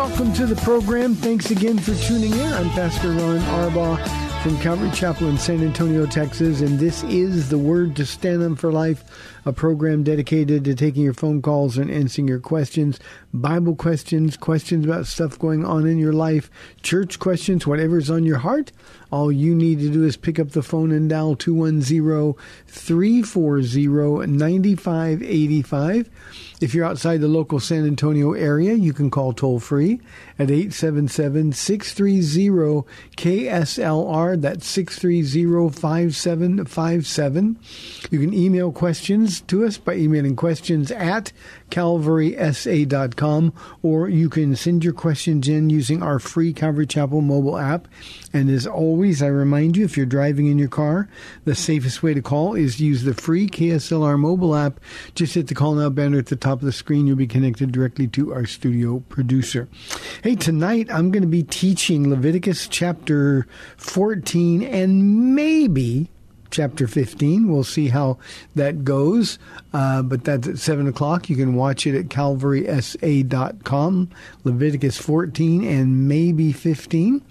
Welcome to the program. Thanks again for tuning in. I'm Pastor Ron Arbaugh from Calvary Chapel in San Antonio, Texas, and this is the Word to Stand On for Life, a program dedicated to taking your phone calls and answering your questions, Bible questions, questions about stuff going on in your life, church questions, whatever's on your heart. All you need to do is pick up the phone and dial 210 340 9585. If you're outside the local San Antonio area, you can call toll free at 877 630 KSLR. That's 630 5757. You can email questions to us by emailing questions at calvarysa.com or you can send your questions in using our free Calvary Chapel mobile app. And as always, I remind you if you're driving in your car, the safest way to call is use the free KSLR mobile app. Just hit the call now banner at the top of the screen. You'll be connected directly to our studio producer. Hey, tonight I'm going to be teaching Leviticus chapter 14 and maybe chapter 15. We'll see how that goes. Uh, but that's at 7 o'clock. You can watch it at calvarysa.com, Leviticus 14 and maybe 15.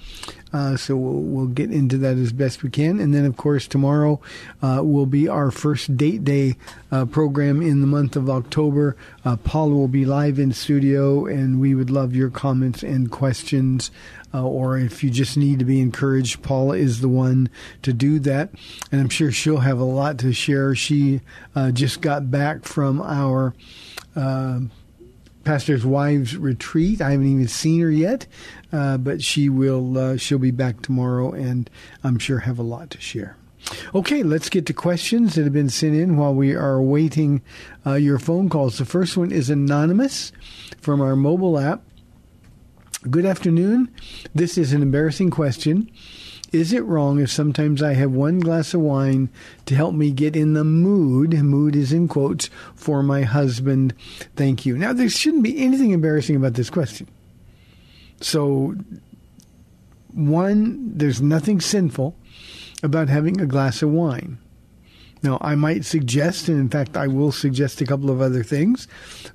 Uh, so we'll, we'll, get into that as best we can. And then, of course, tomorrow uh, will be our first date day uh, program in the month of October. Uh, Paula will be live in studio, and we would love your comments and questions. Uh, or if you just need to be encouraged, Paula is the one to do that. And I'm sure she'll have a lot to share. She uh, just got back from our pastor's wives retreat. I haven't even seen her yet, uh, but she will. Uh, she'll be back tomorrow, and I'm sure have a lot to share. Okay, let's get to questions that have been sent in while we are awaiting uh, your phone calls. The first one is anonymous from our mobile app. Good afternoon. This is an embarrassing question. Is it wrong if sometimes I have one glass of wine to help me get in the mood, mood is in quotes, for my husband? Thank you. Now, there shouldn't be anything embarrassing about this question. So, one, there's nothing sinful about having a glass of wine. Now, I might suggest, and in fact, I will suggest a couple of other things,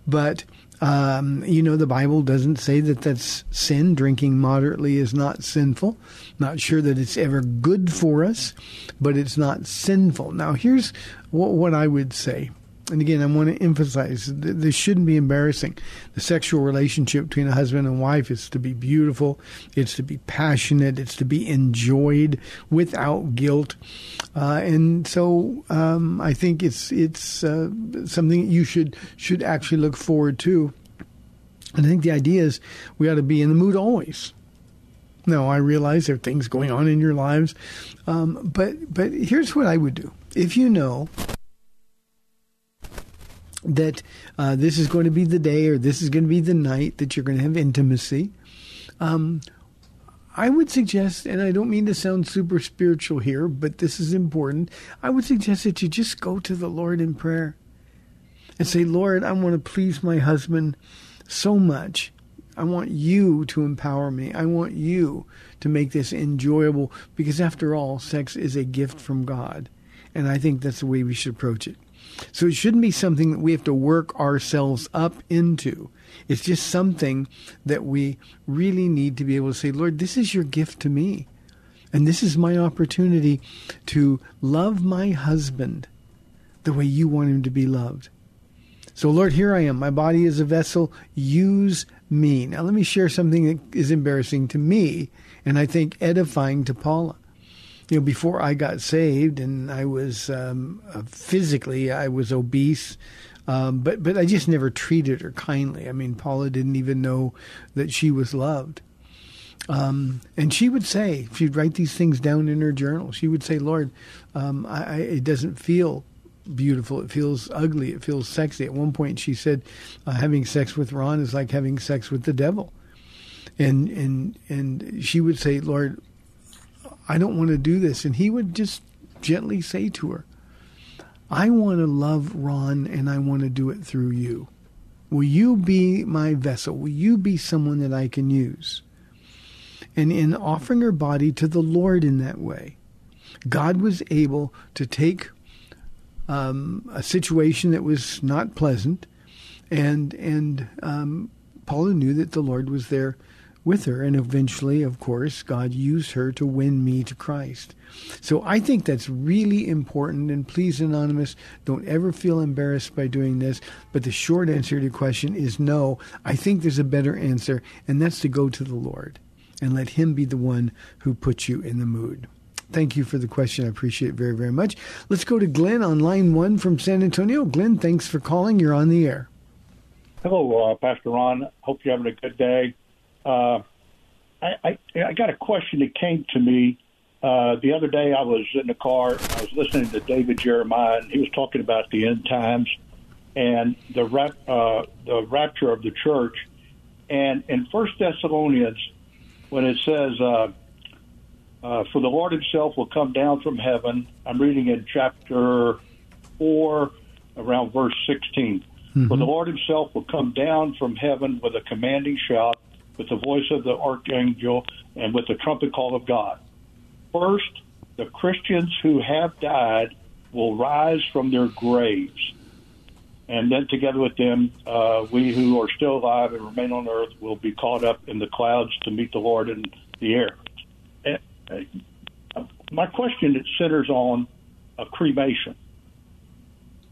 but um, you know, the Bible doesn't say that that's sin. Drinking moderately is not sinful. Not sure that it's ever good for us, but it's not sinful. Now, here's what, what I would say. And again, I want to emphasize this shouldn't be embarrassing. The sexual relationship between a husband and wife is to be beautiful, it's to be passionate, it's to be enjoyed without guilt. Uh, and so um, I think it's it's uh, something you should should actually look forward to. And I think the idea is we ought to be in the mood always. Now I realize there are things going on in your lives, um, but but here's what I would do if you know that uh, this is going to be the day or this is going to be the night that you're going to have intimacy. Um, I would suggest, and I don't mean to sound super spiritual here, but this is important. I would suggest that you just go to the Lord in prayer and say, Lord, I want to please my husband so much. I want you to empower me. I want you to make this enjoyable because, after all, sex is a gift from God. And I think that's the way we should approach it. So it shouldn't be something that we have to work ourselves up into. It's just something that we really need to be able to say, Lord, this is your gift to me. And this is my opportunity to love my husband the way you want him to be loved. So, Lord, here I am. My body is a vessel. Use me. Now, let me share something that is embarrassing to me and I think edifying to Paula. You know, before I got saved and I was um, uh, physically, I was obese. Um, but but I just never treated her kindly. I mean, Paula didn't even know that she was loved. Um, and she would say, she'd write these things down in her journal. She would say, "Lord, um, I, I, it doesn't feel beautiful. It feels ugly. It feels sexy." At one point, she said, uh, "Having sex with Ron is like having sex with the devil." And and and she would say, "Lord, I don't want to do this," and he would just gently say to her, I want to love Ron and I want to do it through you. Will you be my vessel? Will you be someone that I can use? And in offering her body to the Lord in that way, God was able to take um, a situation that was not pleasant, and and um, Paula knew that the Lord was there with her, and eventually, of course, God used her to win me to Christ. So I think that's really important. And please, Anonymous, don't ever feel embarrassed by doing this. But the short answer to your question is no. I think there's a better answer, and that's to go to the Lord and let Him be the one who puts you in the mood. Thank you for the question. I appreciate it very, very much. Let's go to Glenn on line one from San Antonio. Glenn, thanks for calling. You're on the air. Hello, uh, Pastor Ron. Hope you're having a good day. Uh, I, I, I got a question that came to me uh, the other day. I was in the car. I was listening to David Jeremiah, and he was talking about the end times and the rap, uh, the rapture of the church. And in First Thessalonians, when it says, uh, uh, "For the Lord Himself will come down from heaven," I'm reading in chapter four, around verse 16. Mm-hmm. For the Lord Himself will come down from heaven with a commanding shout with the voice of the archangel and with the trumpet call of God. First, the Christians who have died will rise from their graves. And then, together with them, uh, we who are still alive and remain on earth will be caught up in the clouds to meet the Lord in the air. Uh, my question it centers on a cremation.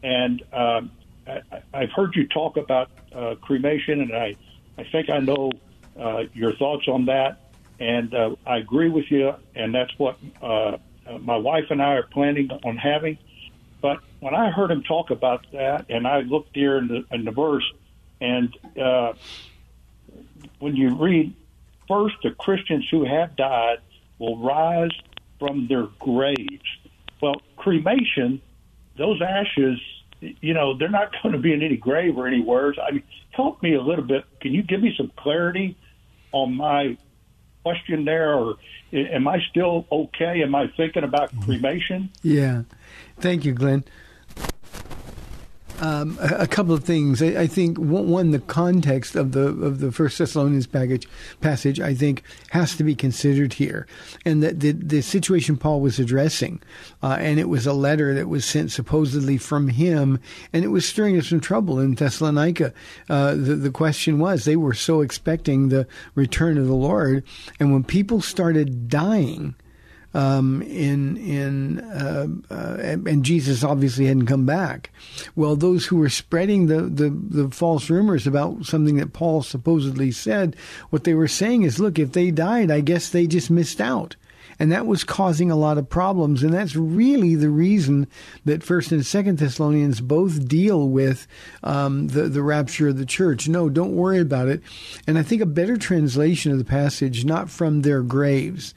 And uh, I, I've heard you talk about uh, cremation, and I, I think I know uh, your thoughts on that. And uh, I agree with you, and that's what uh, my wife and I are planning on having. But when I heard him talk about that, and I looked here in the, in the verse, and uh, when you read, first the Christians who have died will rise from their graves. Well, cremation, those ashes, you know, they're not going to be in any grave or anywhere. I mean, help me a little bit. Can you give me some clarity on my question there, or am I still okay? Am I thinking about cremation? Yeah. Thank you, Glenn. Um, a, couple of things. I, I, think one, the context of the of the First Thessalonians package, passage, I think, has to be considered here, and that the the situation Paul was addressing, uh, and it was a letter that was sent supposedly from him, and it was stirring up some trouble in Thessalonica. Uh, the the question was they were so expecting the return of the Lord, and when people started dying um, in in uh, uh, and Jesus obviously hadn't come back. Well, those who were spreading the, the, the false rumors about something that Paul supposedly said, what they were saying is, look, if they died, I guess they just missed out. And that was causing a lot of problems. And that's really the reason that First and Second Thessalonians both deal with um, the, the rapture of the church. No, don't worry about it. And I think a better translation of the passage, not from their graves,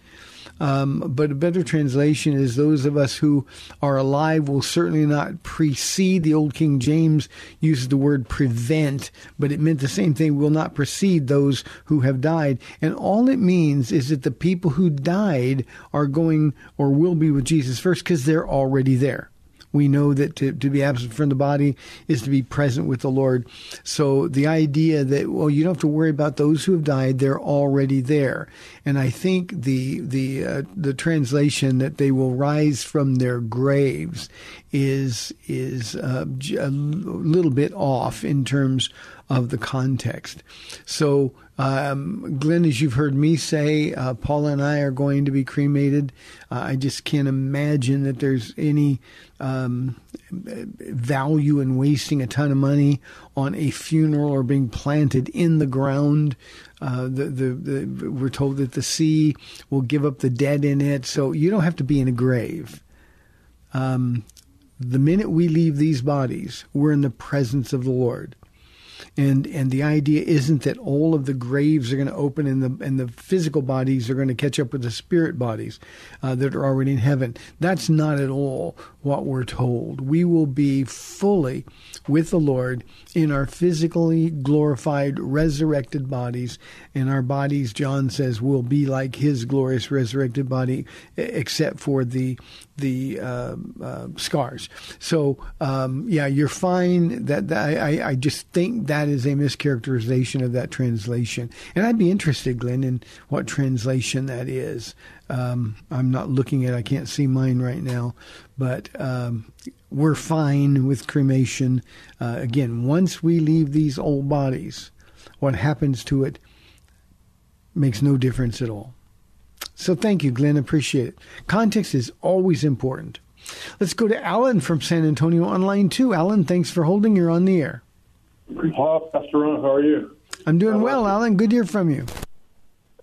um, but a better translation is those of us who are alive will certainly not precede. The old King James uses the word prevent, but it meant the same thing. Will not precede those who have died. And all it means is that the people who died are going or will be with Jesus first because they're already there. We know that to, to be absent from the body is to be present with the Lord. So the idea that, well, you don't have to worry about those who have died, they're already there. And I think the, the, uh, the translation that they will rise from their graves is, is uh, a little bit off in terms of the context. So, um, Glenn, as you've heard me say, uh, Paula and I are going to be cremated. Uh, I just can't imagine that there's any um, value in wasting a ton of money on a funeral or being planted in the ground. Uh, the, the, the, we're told that the sea will give up the dead in it, so you don't have to be in a grave. Um, the minute we leave these bodies, we're in the presence of the Lord and and the idea isn't that all of the graves are going to open and the and the physical bodies are going to catch up with the spirit bodies uh, that are already in heaven. That's not at all what we're told. We will be fully with the Lord in our physically glorified, resurrected bodies, and our bodies, John says, will be like His glorious resurrected body, except for the the uh, uh, scars. So um, yeah, you're fine. That, that I, I just think that is a mischaracterization of that translation, and I'd be interested, Glenn, in what translation that is. Um, I'm not looking at. I can't see mine right now, but um, we're fine with cremation. Uh, again, once we leave these old bodies, what happens to it makes no difference at all. So thank you, Glenn. Appreciate it. Context is always important. Let's go to Alan from San Antonio online too. Alan, thanks for holding. You're on the air. Hi, Pastor Ron. How are you? I'm doing well, Alan. Good to hear from you.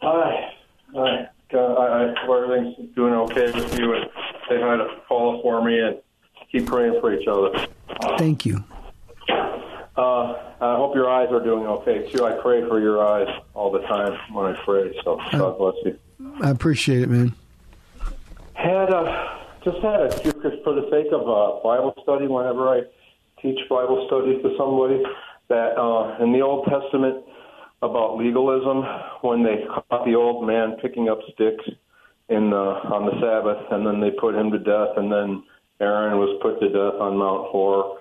Hi. Hi. Uh, I, I hope everything's doing okay with you, and say hi to Paula for me, and keep praying for each other. Thank you. Uh, I hope your eyes are doing okay too. I pray for your eyes all the time when I pray. So God bless you. I appreciate it, man. Had uh, just had a just for the sake of uh, Bible study. Whenever I teach Bible studies to somebody, that uh, in the Old Testament about legalism, when they caught the old man picking up sticks in the, on the Sabbath, and then they put him to death, and then Aaron was put to death on Mount Hor,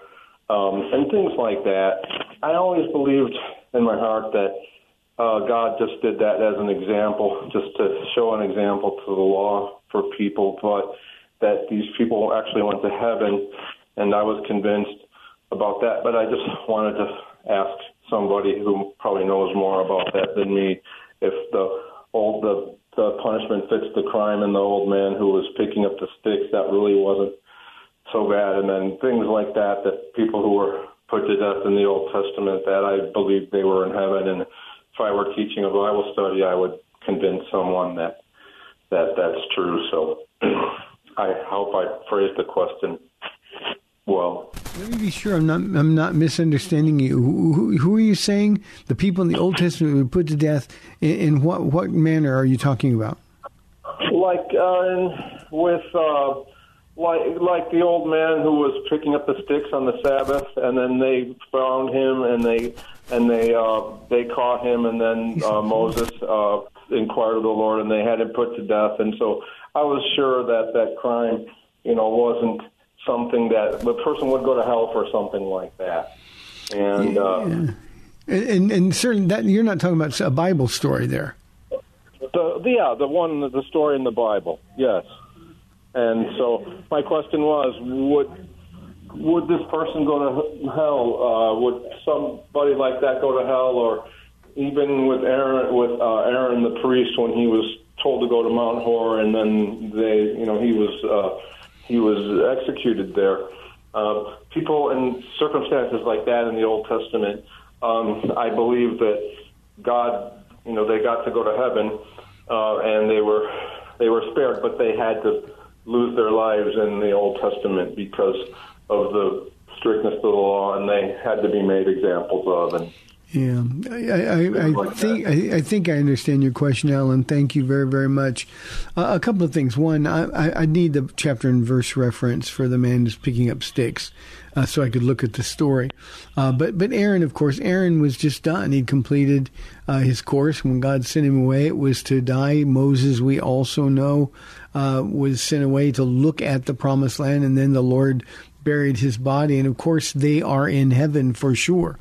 um, and things like that. I always believed in my heart that uh, God just did that as an example, just to show an example to the law for people, but that these people actually went to heaven, and I was convinced about that. But I just wanted to ask somebody who probably knows more about that than me if the old the the punishment fits the crime and the old man who was picking up the sticks that really wasn't so bad and then things like that that people who were put to death in the Old Testament that I believe they were in heaven and if I were teaching a Bible study, I would convince someone that that that's true. So I hope I phrased the question well. Let me be sure I'm not I'm not misunderstanding you. Who, who, who are you saying the people in the Old Testament were put to death? In, in what what manner are you talking about? Like uh, with. Uh, like like the old man who was picking up the sticks on the Sabbath, and then they found him, and they and they uh, they caught him, and then uh, Moses uh, inquired of the Lord, and they had him put to death. And so I was sure that that crime, you know, wasn't something that the person would go to hell for something like that. And uh, and, and and certainly that you're not talking about a Bible story there. The, the yeah, the one the story in the Bible, yes. And so my question was, would would this person go to hell? Uh, would somebody like that go to hell? Or even with Aaron, with uh, Aaron the priest, when he was told to go to Mount Hor, and then they, you know, he was uh, he was executed there. Uh, people in circumstances like that in the Old Testament, um, I believe that God, you know, they got to go to heaven, uh, and they were they were spared, but they had to lose their lives in the Old Testament because of the strictness of the law, and they had to be made examples of. And yeah, I, I, I like think I, I, think I understand your question, Alan. Thank you very very much. Uh, a couple of things. One, I, I need the chapter and verse reference for the man who's picking up sticks. Uh, so I could look at the story. Uh, but but Aaron, of course, Aaron was just done. He'd completed uh, his course when God sent him away. It was to die. Moses, we also know, uh, was sent away to look at the promised land, and then the Lord buried his body, and of course they are in heaven for sure.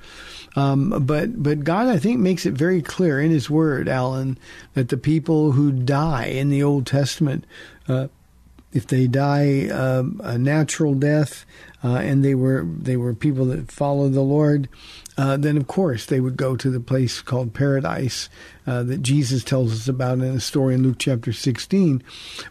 Um, but but God, I think, makes it very clear in His Word, Alan, that the people who die in the Old Testament, uh, if they die um, a natural death, uh, and they were they were people that followed the Lord, uh, then of course they would go to the place called paradise uh, that Jesus tells us about in a story in Luke chapter 16.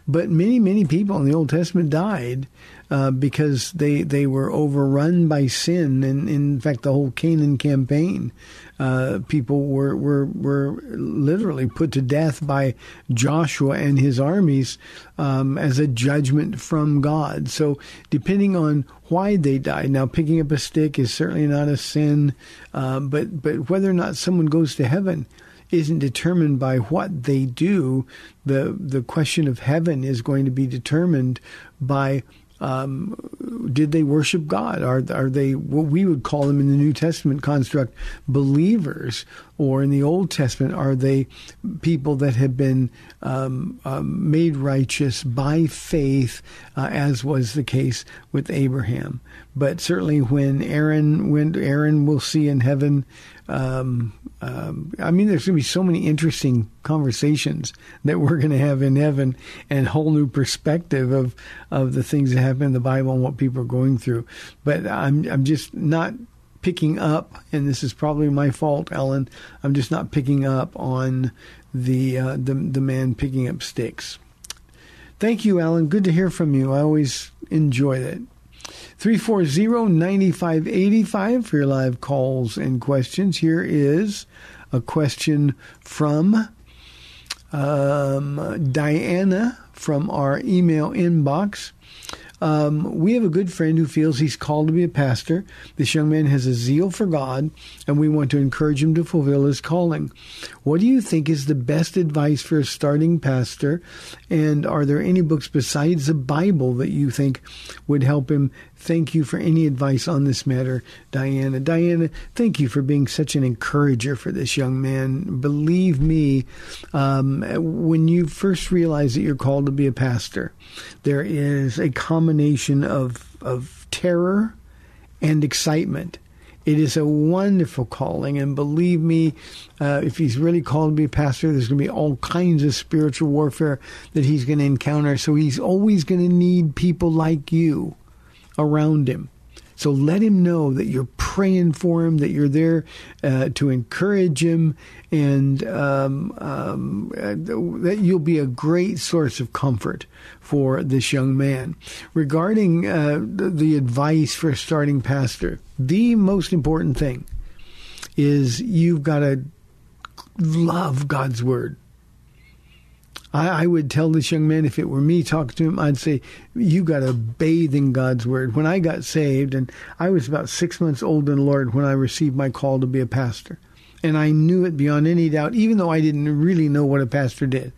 But many many people in the Old Testament died uh, because they they were overrun by sin, and in fact, the whole Canaan campaign, uh, people were were were literally put to death by Joshua and his armies um, as a judgment from God. So, depending on why they died, now picking up a stick is certainly not a sin, uh, but but whether or not someone goes to heaven isn't determined by what they do. The the question of heaven is going to be determined by um, did they worship God? Are are they what we would call them in the New Testament construct believers, or in the Old Testament are they people that have been um, um, made righteous by faith, uh, as was the case with Abraham? But certainly, when Aaron, when Aaron will see in heaven um, um, I mean, there's going to be so many interesting conversations that we're going to have in heaven and whole new perspective of, of the things that happen in the Bible and what people are going through. But I'm, I'm just not picking up, and this is probably my fault, Ellen. I'm just not picking up on the, uh, the, the man picking up sticks. Thank you, Alan. Good to hear from you. I always enjoy that. 340-9585 for your live calls and questions. Here is a question from um, Diana from our email inbox. Um, we have a good friend who feels he's called to be a pastor. This young man has a zeal for God, and we want to encourage him to fulfill his calling. What do you think is the best advice for a starting pastor? And are there any books besides the Bible that you think would help him Thank you for any advice on this matter, Diana. Diana, thank you for being such an encourager for this young man. Believe me, um, when you first realize that you're called to be a pastor, there is a combination of, of terror and excitement. It is a wonderful calling, and believe me, uh, if he's really called to be a pastor, there's going to be all kinds of spiritual warfare that he's going to encounter. So he's always going to need people like you around him. So let him know that you're praying for him, that you're there uh, to encourage him, and um, um, uh, that you'll be a great source of comfort for this young man. Regarding uh, the, advice for starting pastor, the most important thing is you've got to love God's word. I, I, would tell this young man if it were me talking to him, I'd say, You got to bathe in God's word. When I got saved, and I was about six months old in the Lord when I received my call to be a pastor. And I knew it beyond any doubt, even though I didn't really know what a pastor did.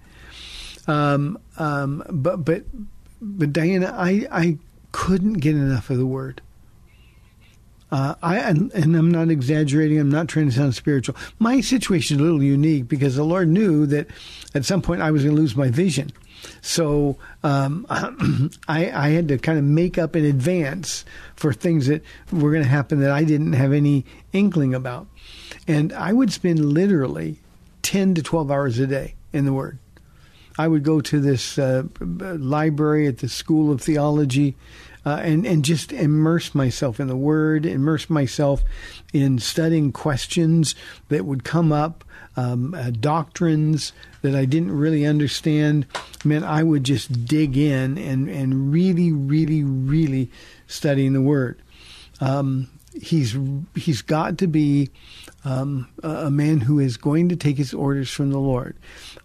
Um, um, but but but Diana, I I couldn't get enough of the word. Uh, I and, and, I'm not exaggerating. I'm not trying to sound spiritual. My situation is a little unique because the Lord knew that at some point I was going to lose my vision. So um, I, I, had to kind of make up in advance for things that were going to happen that I didn't have any inkling about. And I would spend literally 10 to 12 hours a day in the Word. I would go to this uh, library at the School of Theology uh, and and just immerse myself in the Word, immerse myself in studying questions that would come up, um, uh, doctrines that I didn't really understand. Man, I would just dig in and and really, really, really studying the Word. Um, he's he's got to be um, a man who is going to take his orders from the Lord.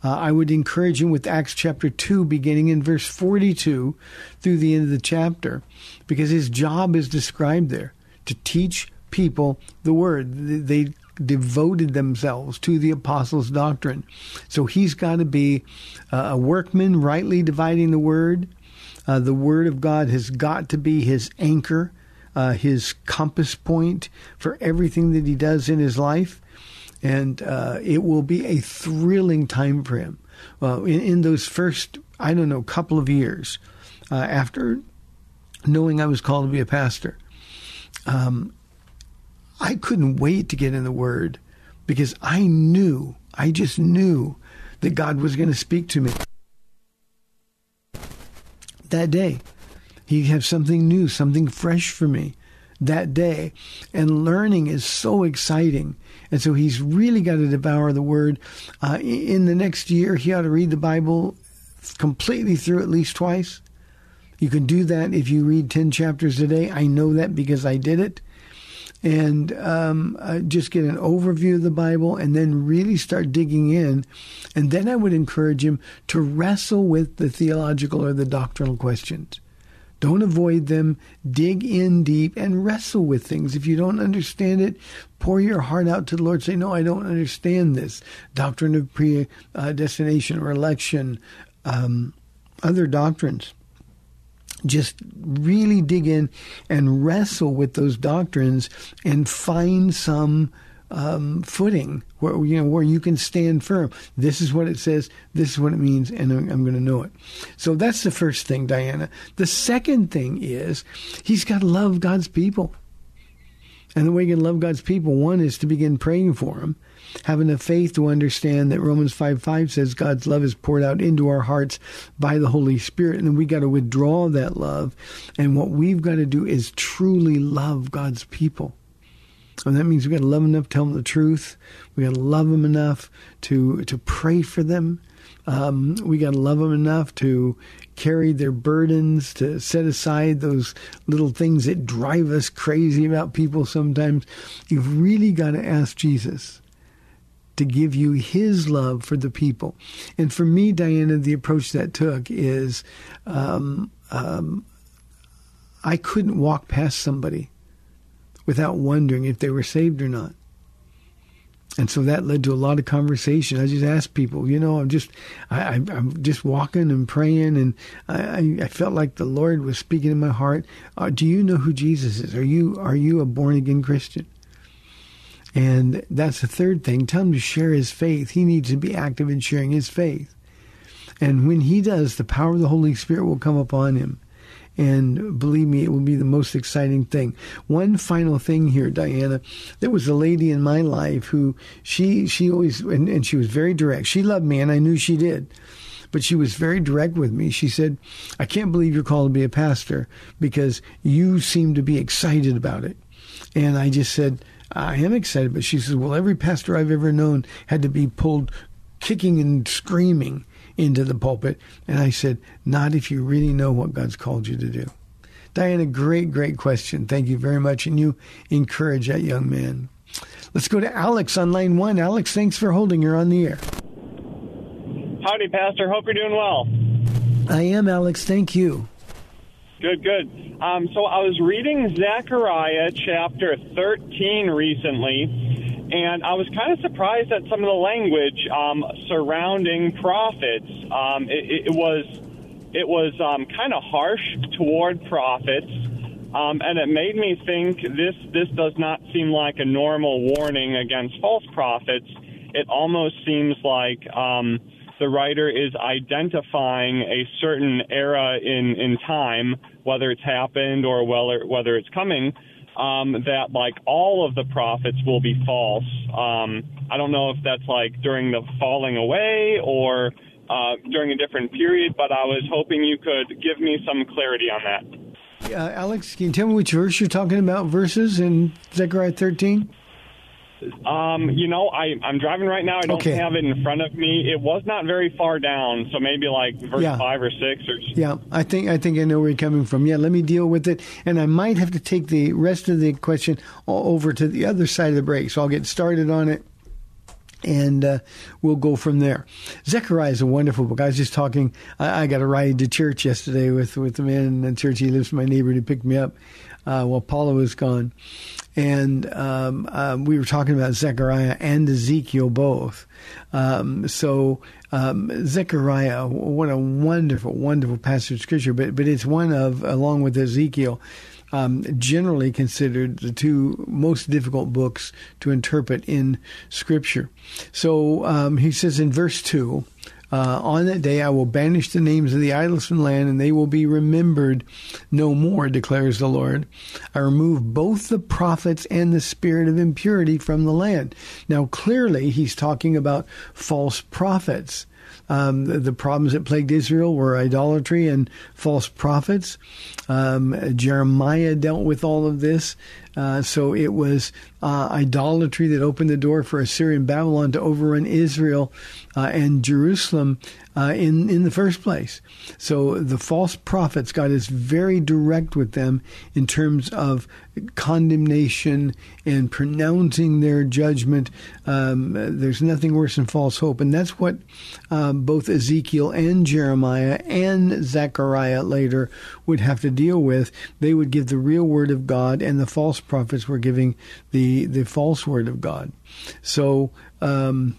Uh, I would encourage him with Acts chapter 2, beginning in verse 42 through the end of the chapter, because his job is described there to teach people the word. They devoted themselves to the apostles' doctrine. So he's got to be uh, a workman, rightly dividing the word. Uh, the word of God has got to be his anchor uh, his compass point for everything that he does in his life. And uh, it will be a thrilling time for him. Well, in, in those first, I don't know, couple of years uh, after knowing I was called to be a pastor, um, I couldn't wait to get in the Word because I knew, I just knew that God was going to speak to me that day. He'd have something new, something fresh for me that day. And learning is so exciting. And so he's really got to devour the word. Uh, in the next year, he ought to read the Bible completely through at least twice. You can do that if you read 10 chapters a day. I know that because I did it. And um, uh, just get an overview of the Bible and then really start digging in. And then I would encourage him to wrestle with the theological or the doctrinal questions. Don't avoid them. Dig in deep and wrestle with things. If you don't understand it, pour your heart out to the Lord. Say, No, I don't understand this. Doctrine of predestination or election, um, other doctrines. Just really dig in and wrestle with those doctrines and find some um, footing where you know where you can stand firm. This is what it says. This is what it means, and I'm, I'm going to know it. So that's the first thing, Diana. The second thing is he's got to love God's people, and the way he can love God's people, one is to begin praying for them, having the faith to understand that Romans five five says God's love is poured out into our hearts by the Holy Spirit, and we got to withdraw that love, and what we've got to do is truly love God's people. And that means we got to love them enough to tell them the truth. We got to love them enough to to pray for them. Um, we got to love them enough to carry their burdens, to set aside those little things that drive us crazy about people sometimes. You've really got to ask Jesus to give you his love for the people. And for me, Diana, the approach that took is um, um, I couldn't walk past somebody without wondering if they were saved or not. And so that led to a lot of conversation. I just asked people, you know, I'm just, I, am just walking and praying, and I, I, felt like the Lord was speaking in my heart. Uh, do you know who Jesus is? Are you are you a born again Christian? And that's the third thing. Tell him to share his faith. He needs to be active in sharing his faith. And when he does, the power of the Holy Spirit will come upon him. And believe me, it will be the most exciting thing. One final thing here, Diana. There was a lady in my life who she she always and, and she was very direct. She loved me, and I knew she did but she was very direct with me. She said, I can't believe you're called to be a pastor because you seem to be excited about it. And I just said, I am excited. But she says, Well, every pastor I've ever known had to be pulled kicking and screaming into the pulpit. And I said, Not if you really know what God's called you to do. Diana, great, great question. Thank you very much. And you encourage that young man. Let's go to Alex on line one. Alex, thanks for holding. You're on the air. Howdy, Pastor. Hope you're doing well. I am, Alex. Thank you. Good, good. Um, so I was reading Zechariah chapter 13 recently, and I was kind of surprised at some of the language um, surrounding prophets. Um, it, it, was it was um, kind of harsh toward prophets, um, and it made me think this this does not seem like a normal warning against false prophets. It almost seems like um, the writer is identifying a certain era in in time, whether it's happened or whether whether it's coming um, that like all of the prophets will be false. Um, I don't know if that's like during the falling away or uh, during a different period, but I was hoping you could give me some clarity on that. Uh, Alex, can you tell me which verse you're talking about? Verses in Zechariah 13? Um, you know, I, I'm driving right now. I don't okay. have it in front of me. It was not very far down, so maybe like verse yeah. five or six or. Yeah, I think I think I know where you're coming from. Yeah, let me deal with it, and I might have to take the rest of the question over to the other side of the break. So I'll get started on it, and uh, we'll go from there. Zechariah is a wonderful book. I was just talking. I, I got a ride to church yesterday with with the man in church. He lives in my neighborhood. He picked me up uh, while Paula was gone and um, um, we were talking about Zechariah and Ezekiel both. Um, so um, Zechariah, what a wonderful, wonderful passage of scripture, but but it's one of along with Ezekiel. Um, generally considered the two most difficult books to interpret in Scripture. So um, he says in verse 2 Uh, on that day, I will banish the names of the idols from the land, and they will be remembered no more, declares the Lord. I remove both the prophets and the spirit of impurity from the land. Now, clearly, he's talking about false prophets. Um, the, the, problems that plagued Israel were idolatry and false prophets. Um, Jeremiah dealt with all of this. Uh, so it was uh, idolatry that opened the door for Assyrian Babylon to overrun Israel uh, and Jerusalem uh, in in the first place. So the false prophets, God is very direct with them in terms of condemnation and pronouncing their judgment. Um, there's nothing worse than false hope, and that's what um, both Ezekiel and Jeremiah and Zechariah later would have to deal with. They would give the real word of God, and the false prophets were giving the the false word of God. So um,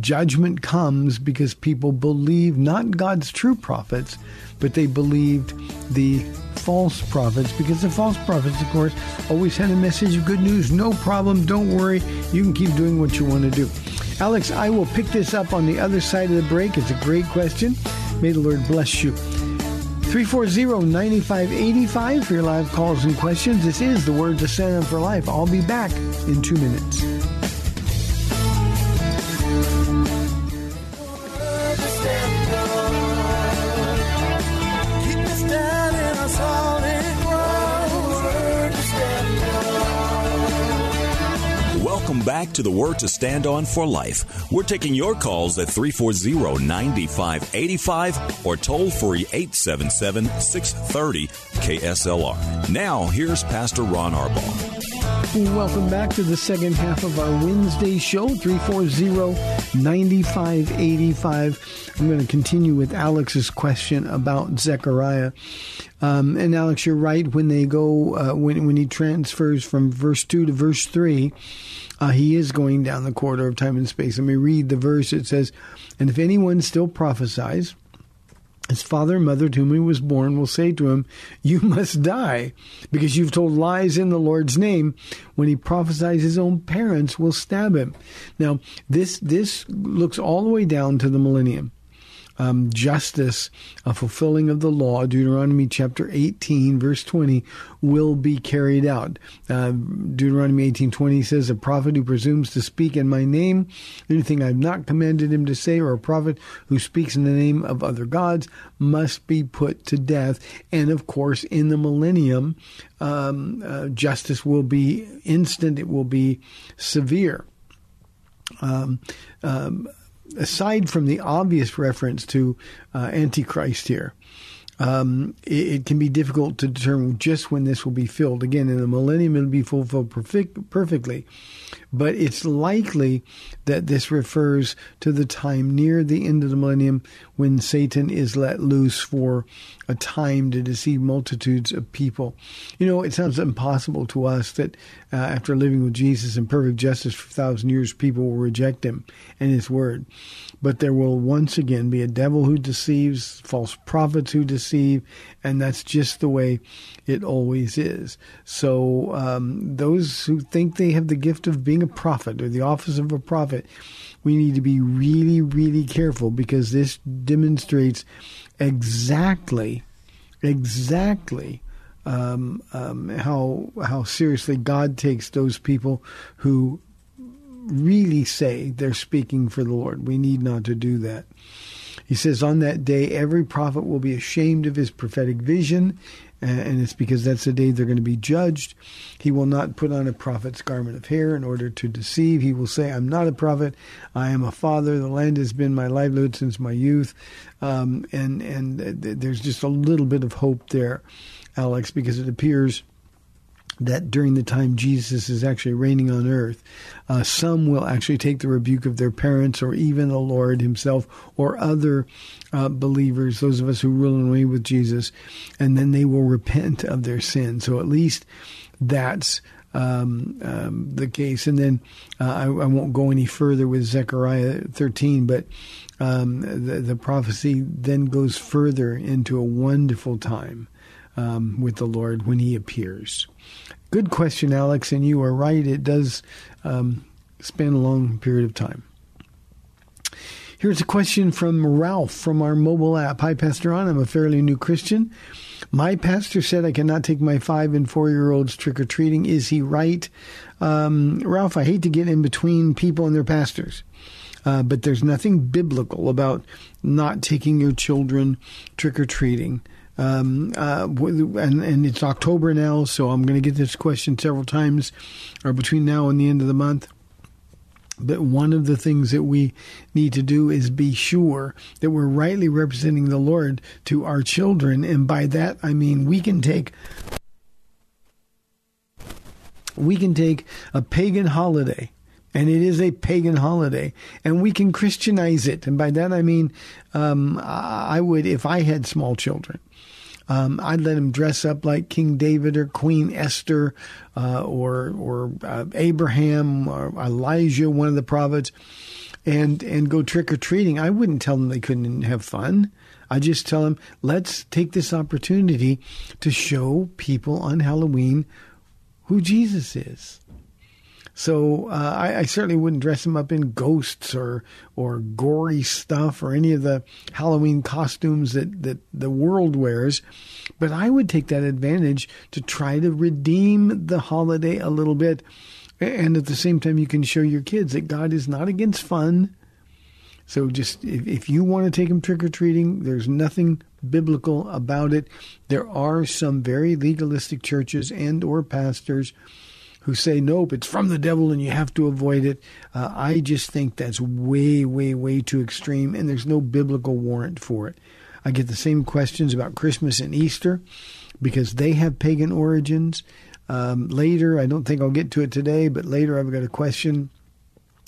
judgment comes because people believe not God's true prophets, but they believed the false prophets because the false prophets, of course, always had a message of good news. No problem. Don't worry. You can keep doing what you want to do. Alex, I will pick this up on the other side of the break. It's a great question. May the Lord bless you. 340-9585 for your live calls and questions. This is the Word to Stand for Life. I'll be back in two minutes. Back to the Word to Stand On for Life. We're taking your calls at 340 9585 or toll free 877 630 KSLR. Now, here's Pastor Ron Arbaugh. Welcome back to the second half of our Wednesday show, 340-9585. I'm going to continue with Alex's question about Zechariah. Um, and Alex, you're right. When they go, uh, when when he transfers from verse two to verse three, uh, he is going down the corridor of time and space. Let me read the verse. It says, And if anyone still prophesies, his father and mother to whom he was born will say to him, You must die, because you've told lies in the Lord's name. When he prophesies, his own parents will stab him. Now, this this looks all the way down to the millennium um, justice, a fulfilling of the law, Deuteronomy chapter 18, verse 20, will be carried out. Uh, Deuteronomy 18:20 says, "A prophet who presumes to speak in my name, anything I've not commanded him to say, or a prophet who speaks in the name of other gods, must be put to death." And of course, in the millennium, um, uh, justice will be instant; it will be severe. Um, um, aside from the obvious reference to uh, Antichrist here, um, it, it, can be difficult to determine just when this will be filled. Again, in the millennium, it'll be fulfilled perfect, perfectly but it's likely that this refers to the time near the end of the millennium when Satan is let loose for a time to deceive multitudes of people. You know, it sounds impossible to us that uh, after living with Jesus in perfect justice for a thousand years, people will reject him and his word. But there will once again be a devil who deceives, false prophets who deceive, and that's just the way it always is. So um, those who think they have the gift of being a prophet or the office of a prophet, we need to be really, really careful because this demonstrates exactly, exactly um, um, how how seriously God takes those people who really say they're speaking for the Lord. We need not to do that. He says, On that day, every prophet will be ashamed of his prophetic vision, and it's because that's the day they're going to be judged. He will not put on a prophet's garment of hair in order to deceive. He will say, I'm not a prophet. I am a father. The land has been my livelihood since my youth. Um, and, and there's just a little bit of hope there, Alex, because it appears that during the time Jesus is actually reigning on earth, uh, some will actually take the rebuke of their parents or even the Lord Himself or other uh, believers, those of us who rule and reign with Jesus, and then they will repent of their sin. So at least that's um, um, the case. And then uh, I, I, won't go any further with Zechariah 13, but um, the, the prophecy then goes further into a wonderful time um, with the Lord when He appears. Good question, Alex, and you are right. It does um, span a long period of time. Here's a question from Ralph from our mobile app. Hi, Pastor Ron. I'm a fairly new Christian. My pastor said I cannot take my five and four year olds trick or treating. Is he right? Um, Ralph, I hate to get in between people and their pastors. Uh, but there's nothing biblical about not taking your children trick or treating. Um, uh, and, and it's October now, so I'm going to get this question several times, or between now and the end of the month. But one of the things that we need to do is be sure that we're rightly representing the Lord to our children. And by that, I mean we can take we can take a pagan holiday and it is a pagan holiday, and we can Christianize it. And by that I mean, um, I would, if I had small children, um, I'd let them dress up like King David or Queen Esther, uh, or or uh, Abraham or Elijah, one of the prophets, and and go trick or treating. I wouldn't tell them they couldn't have fun. I just tell them, let's take this opportunity to show people on Halloween who Jesus is. So uh, I, I, certainly wouldn't dress him up in ghosts or or gory stuff or any of the Halloween costumes that, that the world wears. But I would take that advantage to try to redeem the holiday a little bit. And at the same time, you can show your kids that God is not against fun. So just if, if you want to take them trick or treating, there's nothing biblical about it. There are some very legalistic churches and or pastors who say, nope, it's from the devil and you have to avoid it. Uh, I just think that's way, way, way too extreme, and there's no biblical warrant for it. I get the same questions about Christmas and Easter because they have pagan origins. Um, later, I don't think I'll get to it today, but later I've got a question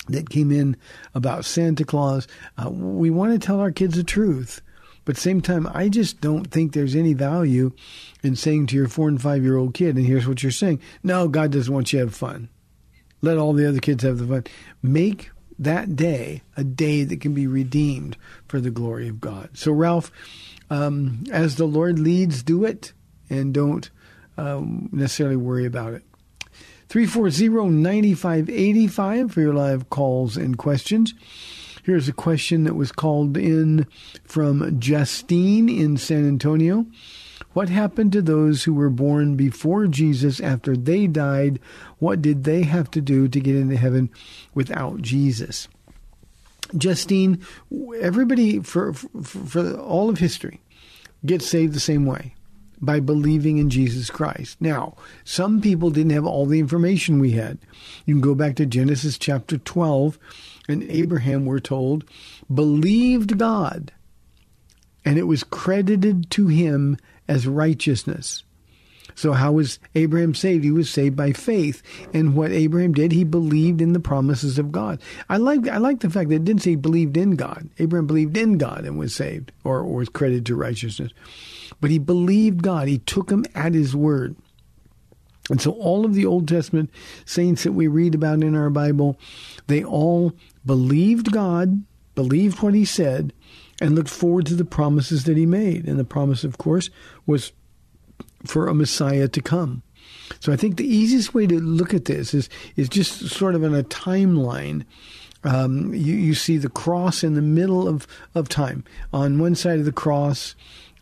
that came in about Santa Claus. Uh, we want to tell our kids the truth. But same time, I just don't think there's any value in saying to your four and five year old kid, and here's what you're saying no, God doesn't want you to have fun. Let all the other kids have the fun. Make that day a day that can be redeemed for the glory of God. So, Ralph, um, as the Lord leads, do it and don't um, necessarily worry about it. 340 9585 for your live calls and questions. Here's a question that was called in from Justine in San Antonio. What happened to those who were born before Jesus after they died? What did they have to do to get into heaven without Jesus? Justine, everybody for, for, for all of history gets saved the same way by believing in Jesus Christ. Now, some people didn't have all the information we had. You can go back to Genesis chapter 12 and Abraham, we're told, believed God, and it was credited to him as righteousness. So, how was Abraham saved? He was saved by faith. And what Abraham did, he believed in the promises of God. I like I like the fact that it didn't say he believed in God. Abraham believed in God and was saved, or, or was credited to righteousness. But he believed God. He took him at his word. And so all of the Old Testament saints that we read about in our Bible, they all believed God, believed what he said, and looked forward to the promises that he made. And the promise, of course, was for a Messiah to come. So I think the easiest way to look at this is is just sort of in a timeline. Um, you, you see the cross in the middle of, of time. On one side of the cross,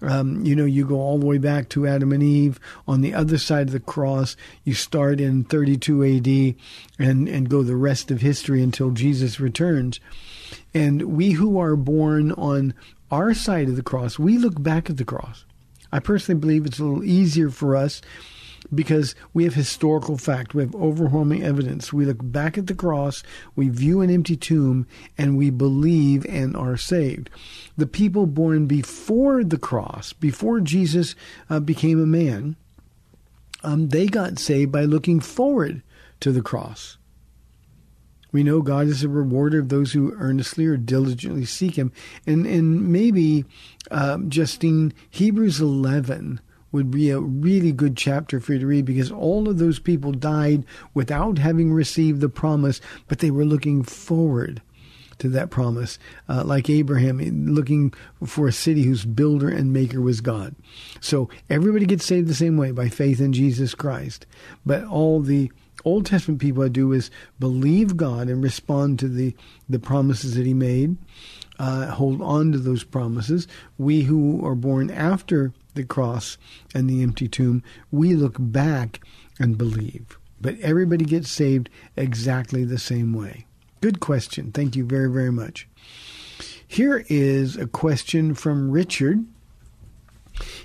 um, you know, you go all the way back to Adam and Eve. On the other side of the cross, you start in 32 AD and, and go the rest of history until Jesus returns. And we who are born on our side of the cross, we look back at the cross. I personally believe it's a little easier for us because we have historical fact, we have overwhelming evidence. We look back at the cross, we view an empty tomb, and we believe and are saved. The people born before the cross, before Jesus uh, became a man, um, they got saved by looking forward to the cross. We know God is a rewarder of those who earnestly or diligently seek Him. And, and maybe, uh, Justine, Hebrews 11 would be a really good chapter for you to read because all of those people died without having received the promise, but they were looking forward to that promise, uh, like Abraham, looking for a city whose builder and maker was God. So everybody gets saved the same way by faith in Jesus Christ. But all the Old Testament people do is believe God and respond to the, the promises that He made. uh, hold on to those promises. We who are born after the cross and the empty tomb, we look back and believe. But everybody gets saved exactly the same way. Good question. Thank you very, very much. Here is a question from Richard.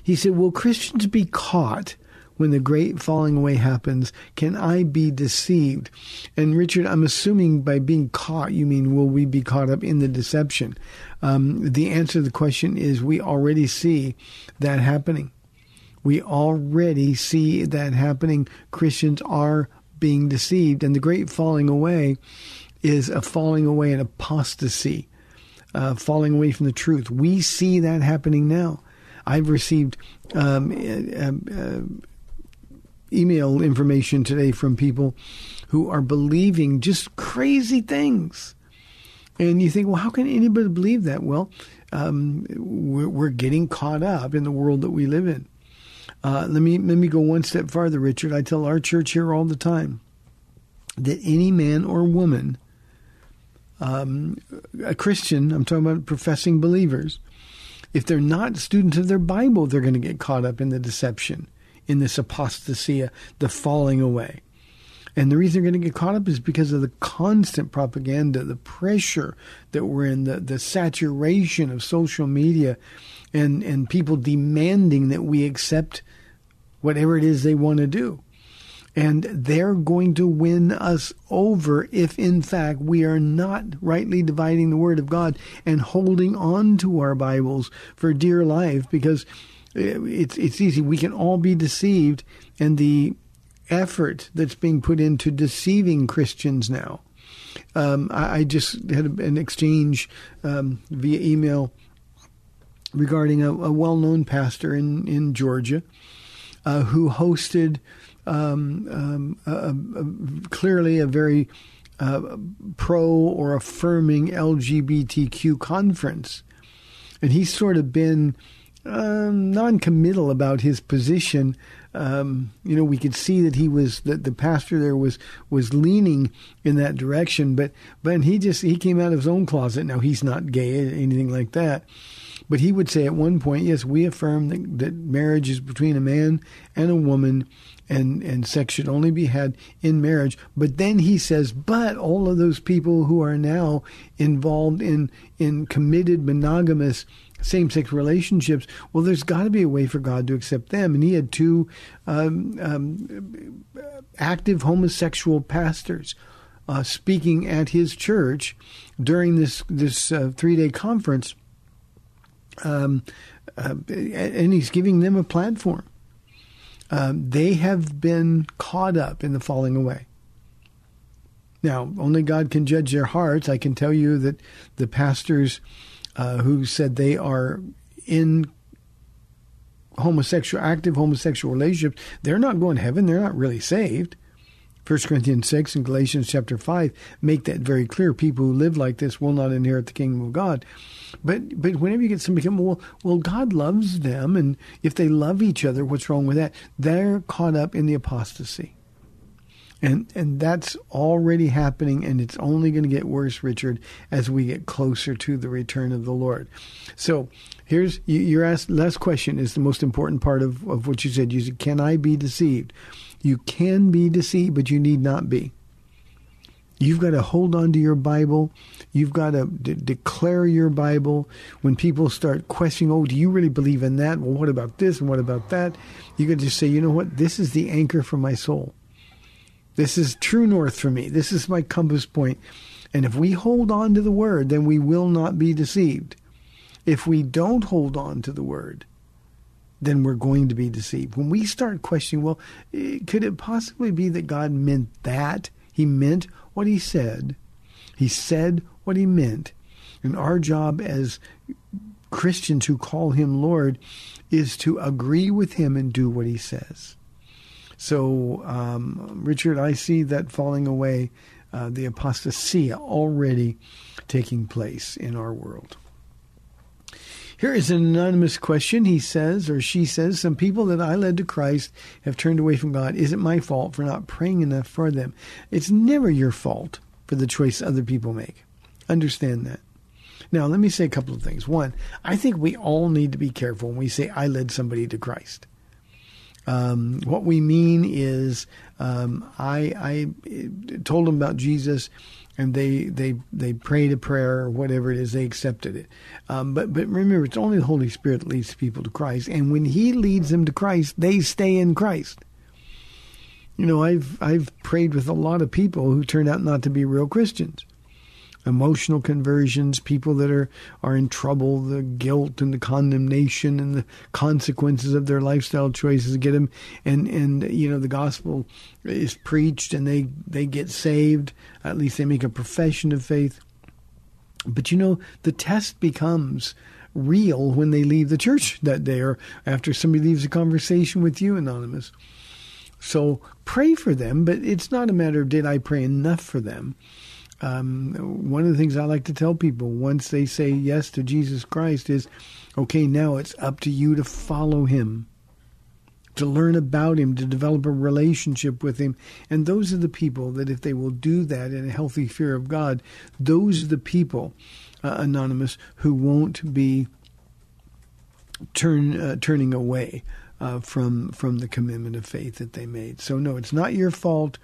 He said, Will Christians be caught when the great falling away happens? Can I be deceived? And Richard, I'm assuming by being caught, you mean will we be caught up in the deception? Um, the answer to the question is we already see that happening. We already see that happening. Christians are being deceived, and the great falling away is a falling away in apostasy, uh, falling away from the truth. We see that happening now. I've received um, uh, uh, email information today from people who are believing just crazy things. And you think, well, how can anybody believe that? Well, um, we're, we're, getting caught up in the world that we live in. Uh, let me let me go one step farther, Richard. I tell our church here all the time that any man or woman, um, a Christian, I'm talking about professing believers, if they're not students of their Bible, they're going to get caught up in the deception, in this apostasy, the falling away. And the reason they're going to get caught up is because of the constant propaganda, the pressure that we're in, the, the saturation of social media, and, and people demanding that we accept whatever it is they want to do. And they're going to win us over if, in fact, we are not rightly dividing the Word of God and holding on to our Bibles for dear life because it's, it's easy. We can all be deceived, and the effort that's being put into deceiving Christians now. Um, I, I, just had an exchange um, via email regarding a, a well known pastor in, in Georgia uh, who hosted um, um, a, a, clearly a very uh, pro or affirming LGBTQ conference. And he's sort of been um, non-committal about his position. Um, you know, we could see that he was that the pastor there was was leaning in that direction, but but he just he came out of his own closet. Now he's not gay or anything like that, but he would say at one point, yes, we affirm that, that marriage is between a man and a woman, and, and sex should only be had in marriage. But then he says, but all of those people who are now involved in, in committed monogamous same sex relationships, well, there's got to be a way for God to accept them. And he had two um, um, active homosexual pastors uh, speaking at his church during this, this uh, three day conference um, uh, and he's giving them a platform. Um, they have been caught up in the falling away. Now, only God can judge their hearts. I can tell you that the pastors uh, who said they are in homosexual, active homosexual relationships, they're not going to heaven. They're not really saved. 1 Corinthians 6 and Galatians chapter 5 make that very clear. People who live like this will not inherit the kingdom of God. But but whenever you get somebody come, well, well, God loves them, and if they love each other, what's wrong with that? They're caught up in the apostasy. And and that's already happening, and it's only going to get worse, Richard, as we get closer to the return of the Lord. So here's your last question is the most important part of, of what you said. You said, "Can I be deceived?" You can be deceived, but you need not be. You've got to hold on to your Bible. You've got to de- declare your Bible. When people start questioning, oh, do you really believe in that? Well, what about this and what about that? You to just say, you know what? This is the anchor for my soul. This is true north for me. This is my compass point. And if we hold on to the word, then we will not be deceived. If we don't hold on to the word, then we're going to be deceived. When we start questioning, well, eh, could it possibly be that God meant that? He meant what he said. He said what he meant. And our job as Christians who call him Lord is to agree with him and do what he says. So, um, Richard, I see that falling away, uh, the apostasy already taking place in our world. Here is an anonymous question. He says, or she says, some people that I led to Christ have turned away from God. Is it my fault for not praying enough for them? It's never your fault for the choice other people make. Understand that. Now, let me say a couple of things. One, I think we all need to be careful when we say, I led somebody to Christ. Um, what we mean is, um, I, I told them about Jesus, and they they they prayed a prayer or whatever it is, they accepted it. Um, but but remember, it's only the Holy Spirit that leads people to Christ, and when He leads them to Christ, they stay in Christ. You know, I've I've prayed with a lot of people who turned out not to be real Christians emotional conversions, people that are, are in trouble, the guilt and the condemnation and the consequences of their lifestyle choices get them and, and you know the gospel is preached and they, they get saved. At least they make a profession of faith. But you know, the test becomes real when they leave the church that day or after somebody leaves a conversation with you, Anonymous. So pray for them, but it's not a matter of did I pray enough for them um, one of the things I like to tell people once they say yes to Jesus Christ is, okay, now it's up to you to follow him, to learn about him, to develop a relationship with him. And those are the people that, if they will do that in a healthy fear of God, those are the people, uh, Anonymous, who won't be turn uh, turning away. Uh, from from the commitment of faith that they made. So no, it's not your fault.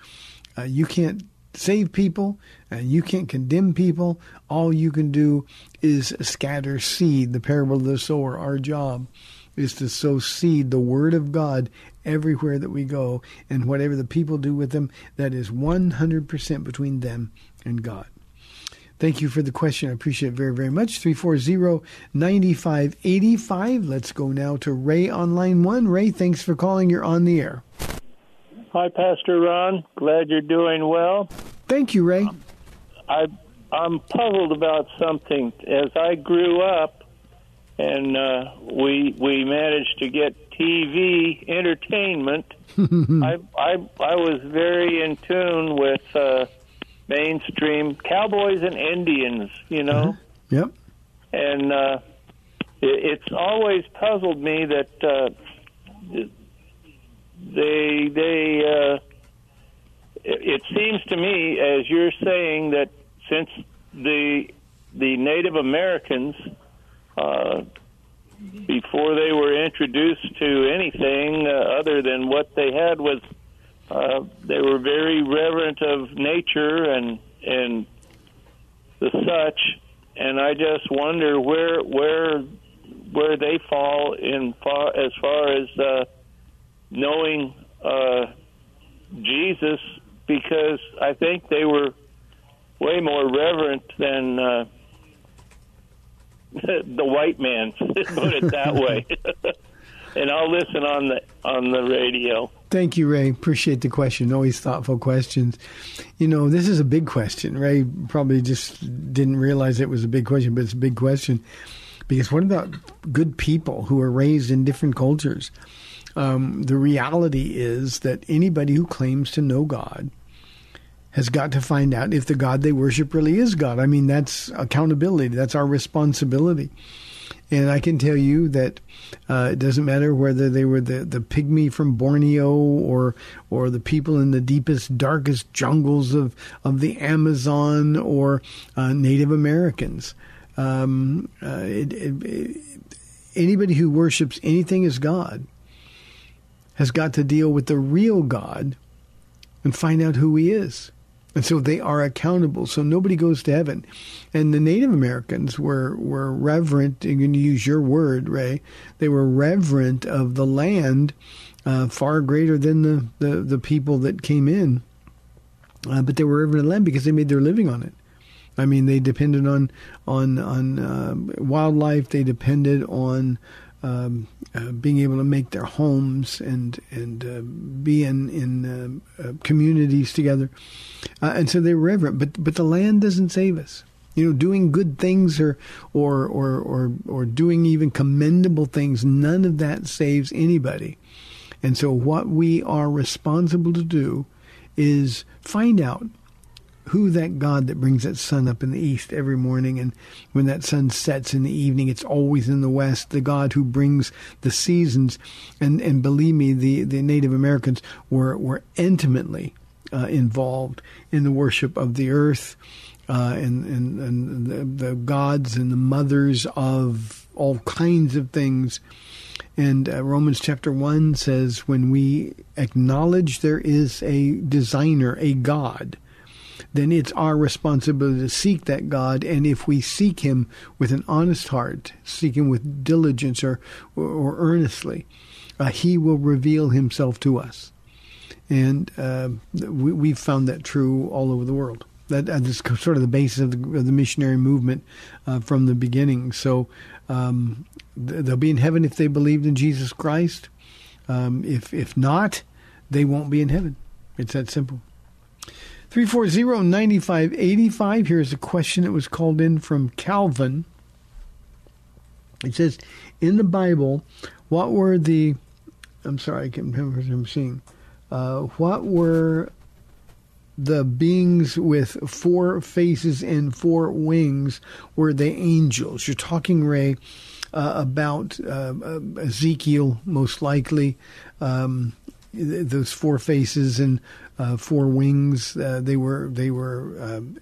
Uh, you can't save people and you can't condemn people. All you can do is scatter seed. The parable of the sower, our job is to sow seed, the word of God, everywhere that we go. And whatever the people do with them, that is 100% between them and God. Thank you for the question. I appreciate it very, very much. 340-9585. Let's go now to Ray on line one. Ray, thanks for calling. You're on the air. Hi, Pastor Ron. Glad you're doing well. Thank you, Ray. I I'm puzzled about something. As I grew up, and uh, we we managed to get TV entertainment, I, I I was very in tune with uh, mainstream cowboys and Indians. You know. Uh-huh. Yep. And uh, it, it's always puzzled me that. Uh, they they uh, it, it seems to me as you're saying that since the the Native Americans uh, before they were introduced to anything uh, other than what they had was uh, they were very reverent of nature and and the such. And I just wonder where where where they fall in far as far as uh, knowing uh, Jesus because I think they were way more reverent than uh, the white man. Put it that way. and I'll listen on the on the radio. Thank you, Ray. Appreciate the question. Always thoughtful questions. You know, this is a big question. Ray probably just didn't realize it was a big question, but it's a big question because what about good people who are raised in different cultures? Um, the reality is that anybody who claims to know God has got to find out if the God they worship really is God. I mean, that's accountability. That's our responsibility. And I can tell you that uh, it doesn't matter whether they were the, the pygmy from Borneo or or the people in the deepest, darkest jungles of, of the Amazon or uh, Native Americans. Um, uh, it, it, it, anybody who worships anything as God has got to deal with the real God and find out who he is. And so they are accountable. So nobody goes to heaven. And the Native Americans were, were reverent, you're going to use your word, Ray. They were reverent of the land uh, far greater than the, the, the, people that came in. Uh, but they were reverent of the land because they made their living on it. I mean, they depended on on on uh, wildlife. They depended on um, uh, being able to make their homes and and uh, be in in uh, uh communities together, uh, and so they're reverent. But but the land doesn't save us. You know, doing good things or or or or or doing even commendable things, none of that saves anybody. And so, what we are responsible to do is find out who that God that brings that sun up in the east every morning, and when that sun sets in the evening, it's always in the west. The God who brings the seasons, and and believe me, the the Native Americans were were intimately uh, involved in the worship of the earth. uh, and, and, and the, the, gods and the mothers of all kinds of things. And uh, Romans chapter 1 says, when we acknowledge there is a designer, a God, then it's our responsibility to seek that God. And if we seek Him with an honest heart, seek Him with diligence or, or, earnestly, uh, He will reveal Himself to us. And uh, we, we've found that true all over the world. That, That is sort of the basis of the, of the missionary movement uh, from the beginning. So um, they'll be in heaven if they believed in Jesus Christ. Um, if if not, they won't be in heaven. It's that simple. 340-9585. Here's a question that was called in from Calvin. It says, in the Bible, what were the... I'm sorry, I can't remember what I'm seeing. Uh, what were the beings with four faces and four wings? Were they angels? You're talking, Ray, uh, about uh, uh Ezekiel, most likely. Um, those four faces and uh, four wings. Uh, they were they were um,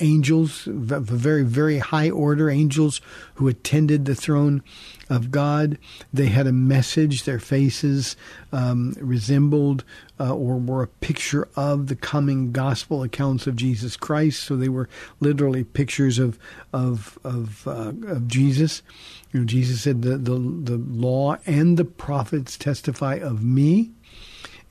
angels of a very very high order, angels who attended the throne of God. They had a message. Their faces um, resembled uh, or were a picture of the coming gospel accounts of Jesus Christ. So they were literally pictures of of of, uh, of Jesus. You know, Jesus said the, the the law and the prophets testify of me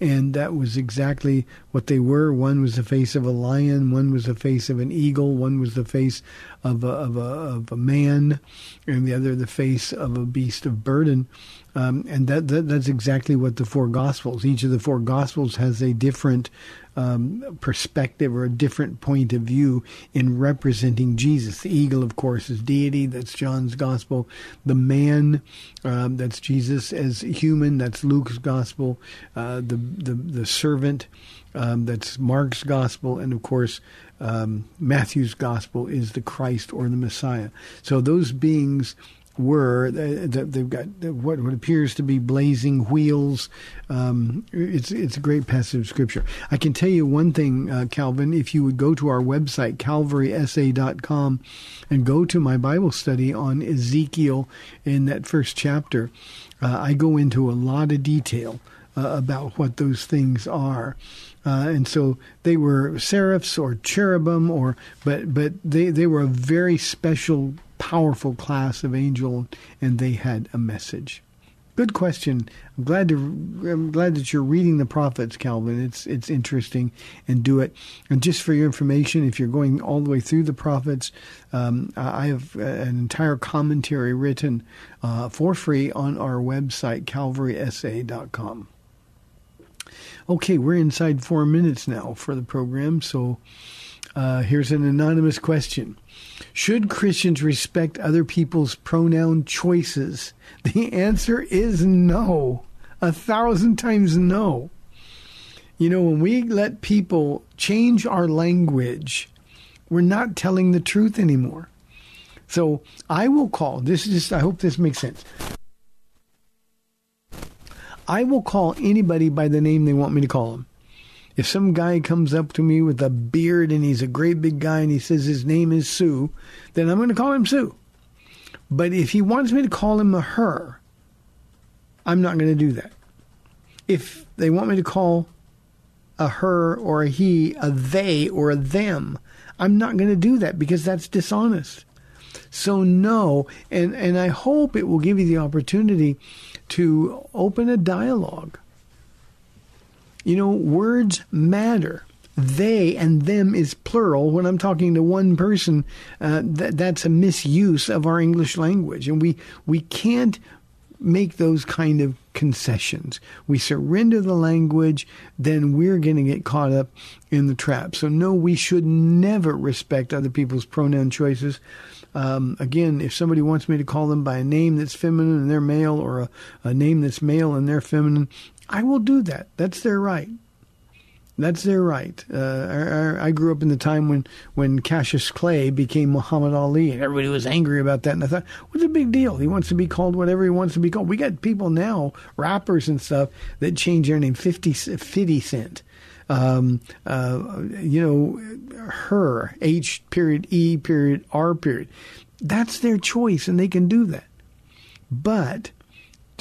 and that was exactly what they were. One was the face of a lion, one was the face of an eagle, one was the face of a, of a, of a man, and the other the face of a beast of burden. Um, and that, that that's exactly what the four gospels. Each of the four gospels has a different um, perspective or a different point of view in representing Jesus. The eagle, of course, is deity. That's John's gospel. The man, um, that's Jesus as human. That's Luke's gospel. Uh, the the the servant. Um, that's Mark's gospel, and of course, um, Matthew's gospel is the Christ or the Messiah. So those beings were. They've got what appears to be blazing wheels. Um, it's it's a great passage of scripture. I can tell you one thing, uh, Calvin. If you would go to our website, calvarysa.com, and go to my Bible study on Ezekiel in that first chapter, uh, I go into a lot of detail uh, about what those things are. Uh, and so they were seraphs or cherubim, or but but they, they were a very special powerful class of angel, and they had a message. Good question. I'm glad to. I'm glad that you're reading the prophets, Calvin. It's it's interesting, and do it. And just for your information, if you're going all the way through the prophets, um, I have an entire commentary written uh, for free on our website, calvarysa.com. Okay, we're inside four minutes now for the program, so uh, here's an anonymous question. Should Christians respect other people's pronoun choices? The answer is no. A thousand times no. You know, when we let people change our language, we're not telling the truth anymore. So I will call, this is just, I hope this makes sense. I will call anybody by the name they want me to call them. If some guy comes up to me with a beard and he's a great big guy and he says his name is Sue, then I'm going to call him Sue. But if he wants me to call him a her, I'm not going to do that. If they want me to call a her or a he a they or a them, I'm not going to do that because that's dishonest. So no, and and I hope it will give you the opportunity to open a dialogue you know, words matter. They and them is plural. When I'm talking to one person, uh, th- that's a misuse of our English language, and we we can't make those kind of concessions. We surrender the language, then we're going to get caught up in the trap. So, no, we should never respect other people's pronoun choices. Um, again, if somebody wants me to call them by a name that's feminine and they're male, or a, a name that's male and they're feminine, I will do that. That's their right. That's their right. Uh, I, I, grew up in the time when, when Cassius Clay became Muhammad Ali, and everybody was angry about that. And I thought, what's the big deal? He wants to be called whatever he wants to be called. We got people now, rappers and stuff, that change their name 50, 50 Cent. um, uh, you know, her, H period, E period, R period. That's their choice, and they can do that. But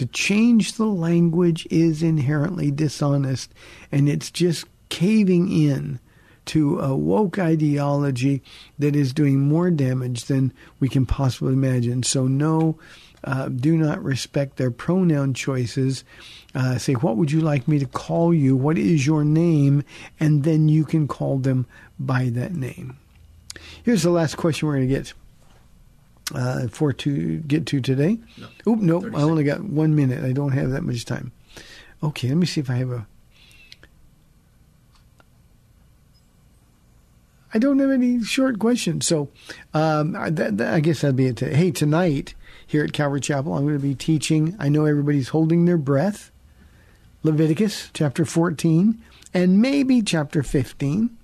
to change the language is inherently dishonest, and it's just caving in to a woke ideology that is doing more damage than we can possibly imagine. So, no, uh, do not respect their pronoun choices. Uh, say, what would you like me to call you? What is your name? And then you can call them by that name. Here's the last question we're going to get uh, for to get to today. No. Oop, nope, I only got one minute. I don't have that much time. Okay, let me see if I have a. I don't have any short questions, so um, I, that, that, I guess that'd be it. Today. Hey, tonight here at Calvary Chapel, I'm going to be teaching. I know everybody's holding their breath. Leviticus chapter 14 and maybe chapter 15.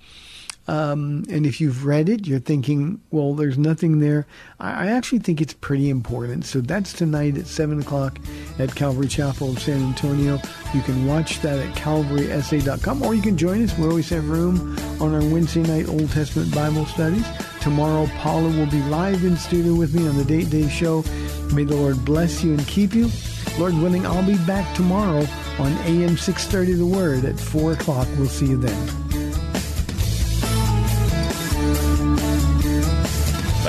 Um, and if you've read it, you're thinking, well, there's nothing there. I, I, actually think it's pretty important. So that's tonight at 7 o'clock at Calvary Chapel of San Antonio. You can watch that at calvarysa.com or you can join us. We always have room on our Wednesday night Old Testament Bible studies. Tomorrow, Paula will be live in studio with me on the Date Day Show. May the Lord bless you and keep you. Lord willing, I'll be back tomorrow on AM 630 The Word at 4 o'clock. We'll see you then.